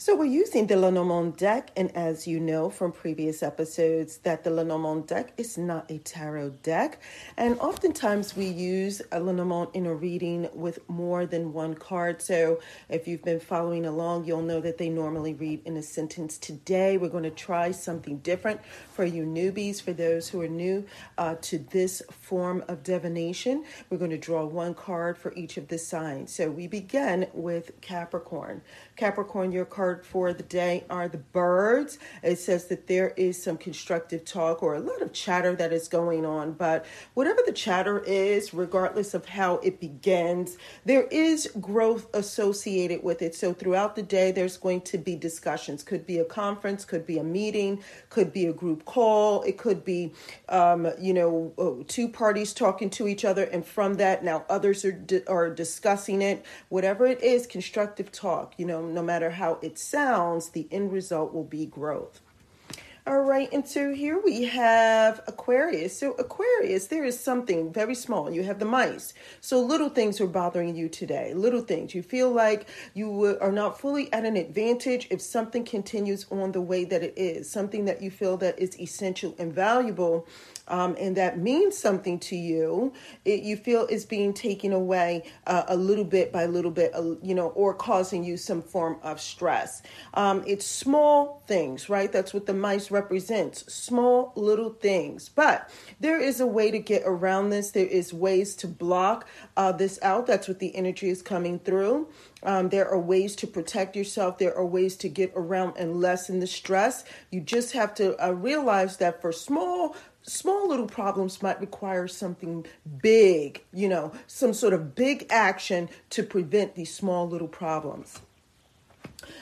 So we're using the Lenormand deck, and as you know from previous episodes, that the Lenormand deck is not a tarot deck, and oftentimes we use a Lenormand in a reading with more than one card. So if you've been following along, you'll know that they normally read in a sentence. Today, we're going to try something different for you newbies, for those who are new uh, to this form of divination. We're going to draw one card for each of the signs. So we begin with Capricorn. Capricorn, your card for the day are the birds. It says that there is some constructive talk or a lot of chatter that is going on, but whatever the chatter is, regardless of how it begins, there is growth associated with it. So throughout the day, there's going to be discussions. Could be a conference, could be a meeting, could be a group call, it could be, um, you know, two parties talking to each other, and from that, now others are are discussing it. Whatever it is, constructive talk. You know, no matter how sounds, the end result will be growth. All right, and so here we have Aquarius. So, Aquarius, there is something very small. You have the mice. So, little things are bothering you today. Little things. You feel like you are not fully at an advantage if something continues on the way that it is, something that you feel that is essential and valuable um, and that means something to you, it, you feel is being taken away uh, a little bit by little bit, uh, you know, or causing you some form of stress. Um, it's small things, right? That's what the mice represents small little things. But there is a way to get around this, there is ways to block uh, this out. That's what the energy is coming through. Um, there are ways to protect yourself. There are ways to get around and lessen the stress. You just have to uh, realize that for small small little problems might require something big, you know, some sort of big action to prevent these small little problems.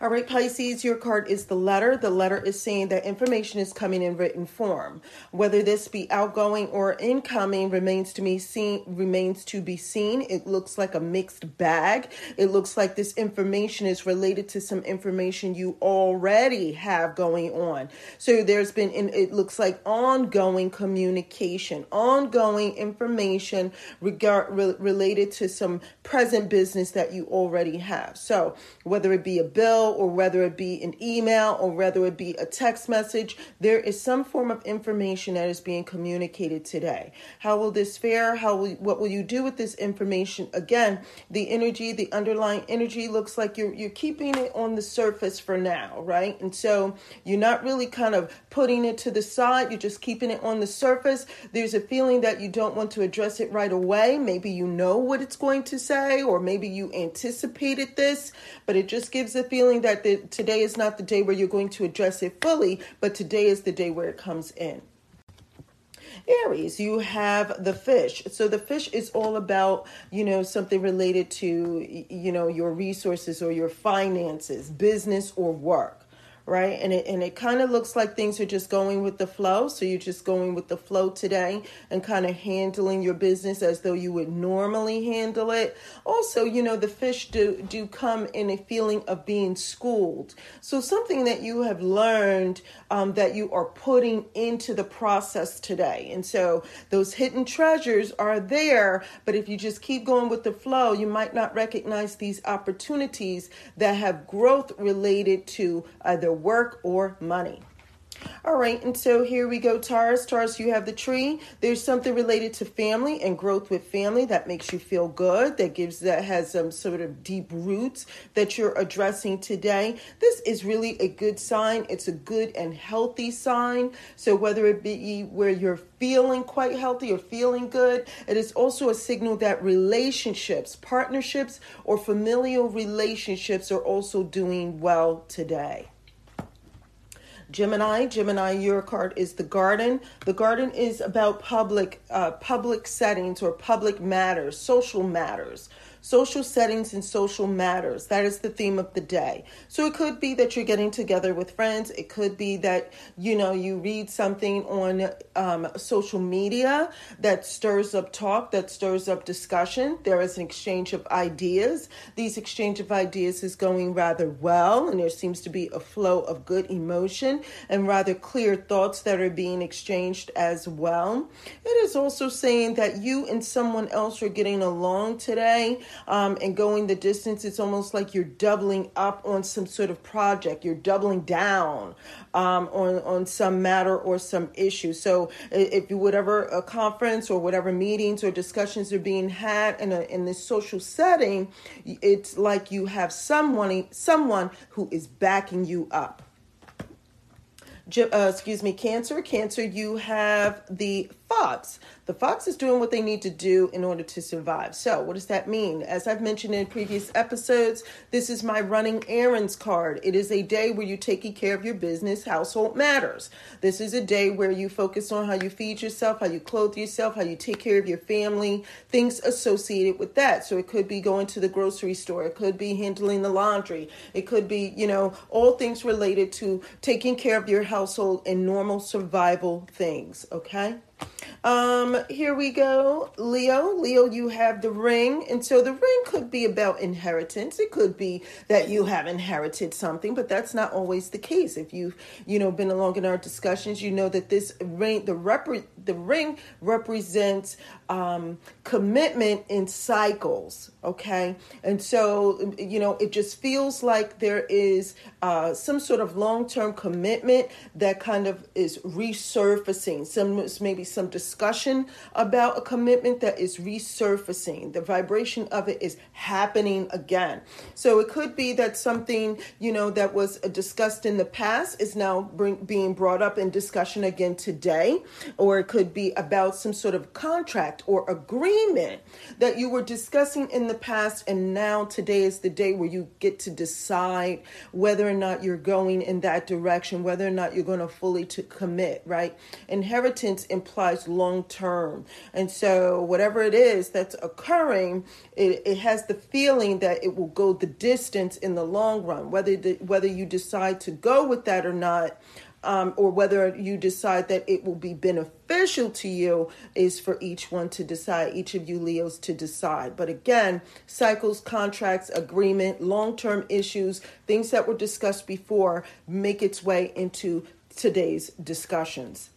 All right, Pisces, your card is the letter. The letter is saying that information is coming in written form. Whether this be outgoing or incoming remains to be seen. Remains to be seen. It looks like a mixed bag. It looks like this information is related to some information you already have going on. So there's been, and it looks like ongoing communication, ongoing information regard re, related to some present business that you already have. So whether it be a bill or whether it be an email or whether it be a text message, there is some form of information that is being communicated today. How will this fare? How will, what will you do with this information? Again, the energy, the underlying energy looks like you're you're keeping it on the surface for now, right? And so you're not really kind of putting it to the side, you're just keeping it on the surface. There's a feeling that you don't want to address it right away. Maybe you know what it's going to say or maybe you anticipated this, but it just gives a feeling that the, today is not the day where you're going to address it fully, but today is the day where it comes in. Aries, you have the fish. So the fish is all about, you know, something related to, you know, your resources or your finances, business or work right? And it and it kind of looks like things are just going with the flow. So you're just going with the flow today and kind of handling your business as though you would normally handle it. Also, you know, the fish do do come in a feeling of being schooled. So something that you have learned um, that you are putting into the process today. And so those hidden treasures are there, but if you just keep going with the flow, you might not recognize these opportunities that have growth related to either work or money. All right, and so here we go, Taurus. Taurus, you have the tree. There's something related to family and growth with family that makes you feel good, that gives that has some sort of deep roots that you're addressing today. This is really a good sign. It's a good and healthy sign. So whether it be where you're feeling quite healthy or feeling good, it is also a signal that relationships, partnerships, or familial relationships are also doing well today. Gemini, Gemini, your card is the garden. The garden is about public, uh, public settings or public matters, social matters. Social settings and social matters. That is the theme of the day. So it could be that you're getting together with friends. It could be that, you know, you read something on um, social media that stirs up talk, that stirs up discussion. There is an exchange of ideas. These exchange of ideas is going rather well, and there seems to be a flow of good emotion and rather clear thoughts that are being exchanged as well. It is also saying that you and someone else are getting along today um, and going the distance. It's almost like you're doubling up on some sort of project, you're doubling down um, on, on some matter or some issue. So, if you, whatever a conference or whatever meetings or discussions are being had in, a, in this social setting, it's like you have someone, someone who is backing you up uh, excuse me, Cancer. Cancer, you have the fox. The fox is doing what they need to do in order to survive. So, what does that mean? As I've mentioned in previous episodes, this is my running errands card. It is a day where you're taking care of your business, household matters. This is a day where you focus on how you feed yourself, how you clothe yourself, how you take care of your family, things associated with that. So, it could be going to the grocery store, it could be handling the laundry, it could be, you know, all things related to taking care of your household and normal survival things, okay? Um, here we go. Leo, Leo, you have the ring. And so the ring could be about inheritance. It could be that you have inherited something, but that's not always the case. If you've, you know, been along in our discussions, you know that this ring, the rep, the ring represents um, commitment in cycles. Okay. And so, you know, it just feels like there is uh, some sort of long term commitment that kind of is resurfacing. Some, maybe some discussion about a commitment that is resurfacing. The vibration of it is happening again. So it could be that something, you know, that was discussed in the past is now bring, being brought up in discussion again today. Or it could be about some sort of contract or agreement that you were discussing in the past. And now today is the day where you get to decide whether or not you're going in that direction, whether or not you're going to fully to commit, right? Inheritance implies implies long term. And so, whatever it is that's occurring, it, it has the feeling that it will go the distance in the long run. Whether the, whether you decide to go with that or not, um, or whether you decide that it will be beneficial to you is for each one to decide, each of you Leos to decide. But again, cycles, contracts, agreement, long term issues, things that were discussed before make its way into today's discussions.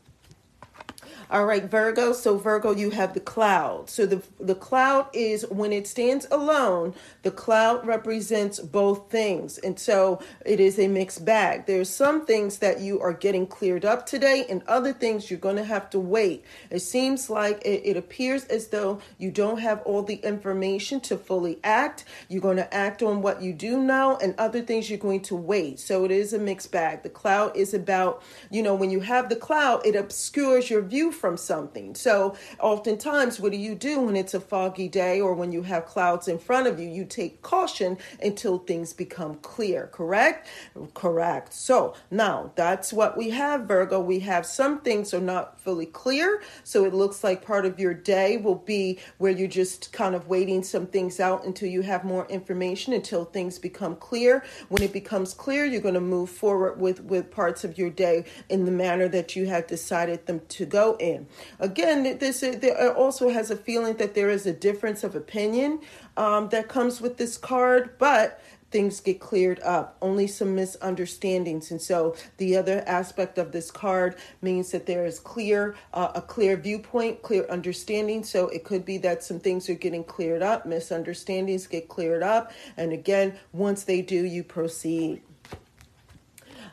All right, Virgo. So Virgo, you have the cloud. So the the cloud is when it stands alone, the cloud represents both things. And so it is a mixed bag. There's some things that you are getting cleared up today and other things you're going to have to wait. It seems like it, it appears as though you don't have all the information to fully act. You're going to act on what you do know and other things you're going to wait. So it is a mixed bag. The cloud is about, you know, when you have the cloud, it obscures your view from something. So, oftentimes, what do you do when it's a foggy day or when you have clouds in front of you? You take caution until things become clear, correct? Correct. So, now that's what we have, Virgo. We have some things are not fully clear. So, it looks like part of your day will be where you're just kind of waiting some things out until you have more information, until things become clear. When it becomes clear, you're going to move forward with, with parts of your day in the manner that you have decided them to go in in. Again, this there also has a feeling that there is a difference of opinion um, that comes with this card, but things get cleared up, only some misunderstandings. And so the other aspect of this card means that there is clear, uh, a clear viewpoint, clear understanding. So it could be that some things are getting cleared up, misunderstandings get cleared up. And again, once they do, you proceed.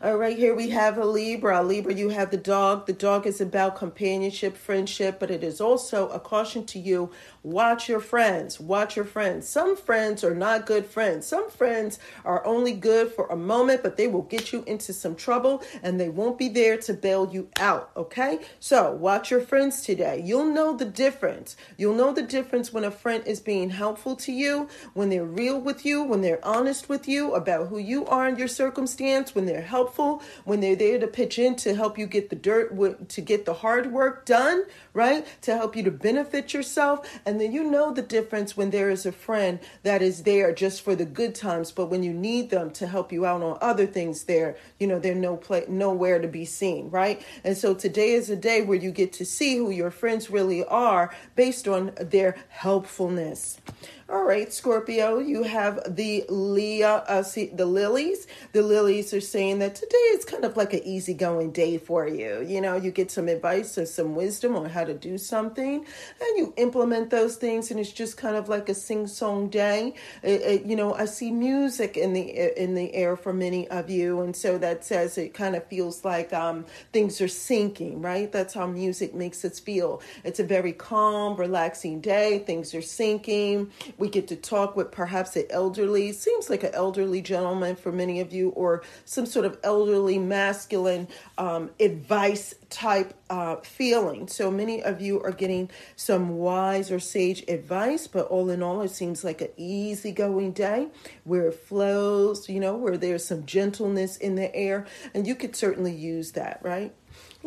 All right, here we have a Libra. Libra, you have the dog. The dog is about companionship, friendship, but it is also a caution to you Watch your friends. Watch your friends. Some friends are not good friends. Some friends are only good for a moment, but they will get you into some trouble and they won't be there to bail you out. Okay? So watch your friends today. You'll know the difference. You'll know the difference when a friend is being helpful to you, when they're real with you, when they're honest with you about who you are and your circumstance, when they're helpful, when they're there to pitch in to help you get the dirt, to get the hard work done, right? To help you to benefit yourself. And And then you know the difference when there is a friend that is there just for the good times, but when you need them to help you out on other things, there, you know, they're no play, nowhere to be seen, right? And so today is a day where you get to see who your friends really are based on their helpfulness. All right, Scorpio, you have the Leah, uh, see, the lilies. The lilies are saying that today is kind of like an easygoing day for you. You know, you get some advice or some wisdom on how to do something, and you implement those things, and it's just kind of like a sing-song day. It, it, you know, I see music in the in the air for many of you, and so that says it kind of feels like um, things are syncing, right? That's how music makes us feel. It's a very calm, relaxing day. Things are syncing we get to talk with perhaps an elderly, seems like an elderly gentleman for many of you, or some sort of elderly masculine um, advice type uh, feeling. So many of you are getting some wise or sage advice, but all in all, it seems like an easygoing day where it flows, you know, where there's some gentleness in the air, and you could certainly use that, right?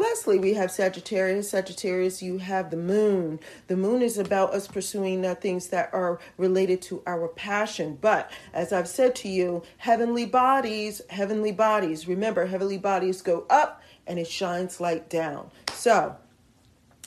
Lastly, we have Sagittarius. Sagittarius, you have the moon. The moon is about us pursuing uh, things that are related to our passion. But as I've said to you, heavenly bodies, heavenly bodies, remember, heavenly bodies go up and it shines light down. So,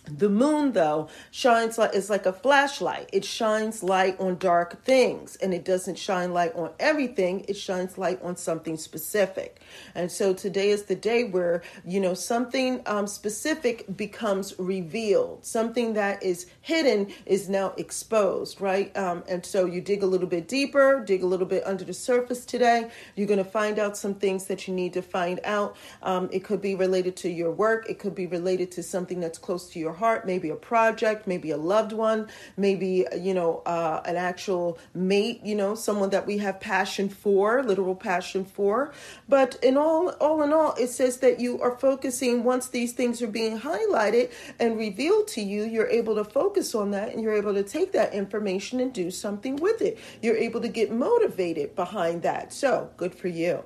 the moon, though, shines like it's like a flashlight. It shines light on dark things, and it doesn't shine light on everything. It shines light on something specific. And so today is the day where you know something um, specific becomes revealed. Something that is hidden is now exposed, right? Um, and so you dig a little bit deeper, dig a little bit under the surface today. You're going to find out some things that you need to find out. Um, it could be related to your work. It could be related to something that's close to your heart, maybe a project, maybe a loved one, maybe, you know, uh, an actual mate, you know, someone that we have passion for, literal passion for. But in all, all in all, it says that you are focusing once these things are being highlighted and revealed to you, you're able to focus on that and you're able to take that information and do something with it. You're able to get motivated behind that. So good for you.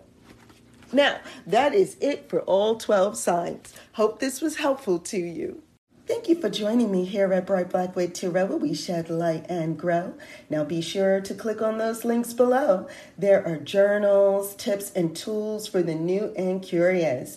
Now, that is it for all 12 signs. Hope this was helpful to you. Thank you for joining me here at Bright Blackwood Tarot, where we shed light and grow. Now be sure to click on those links below. There are journals, tips, and tools for the new and curious.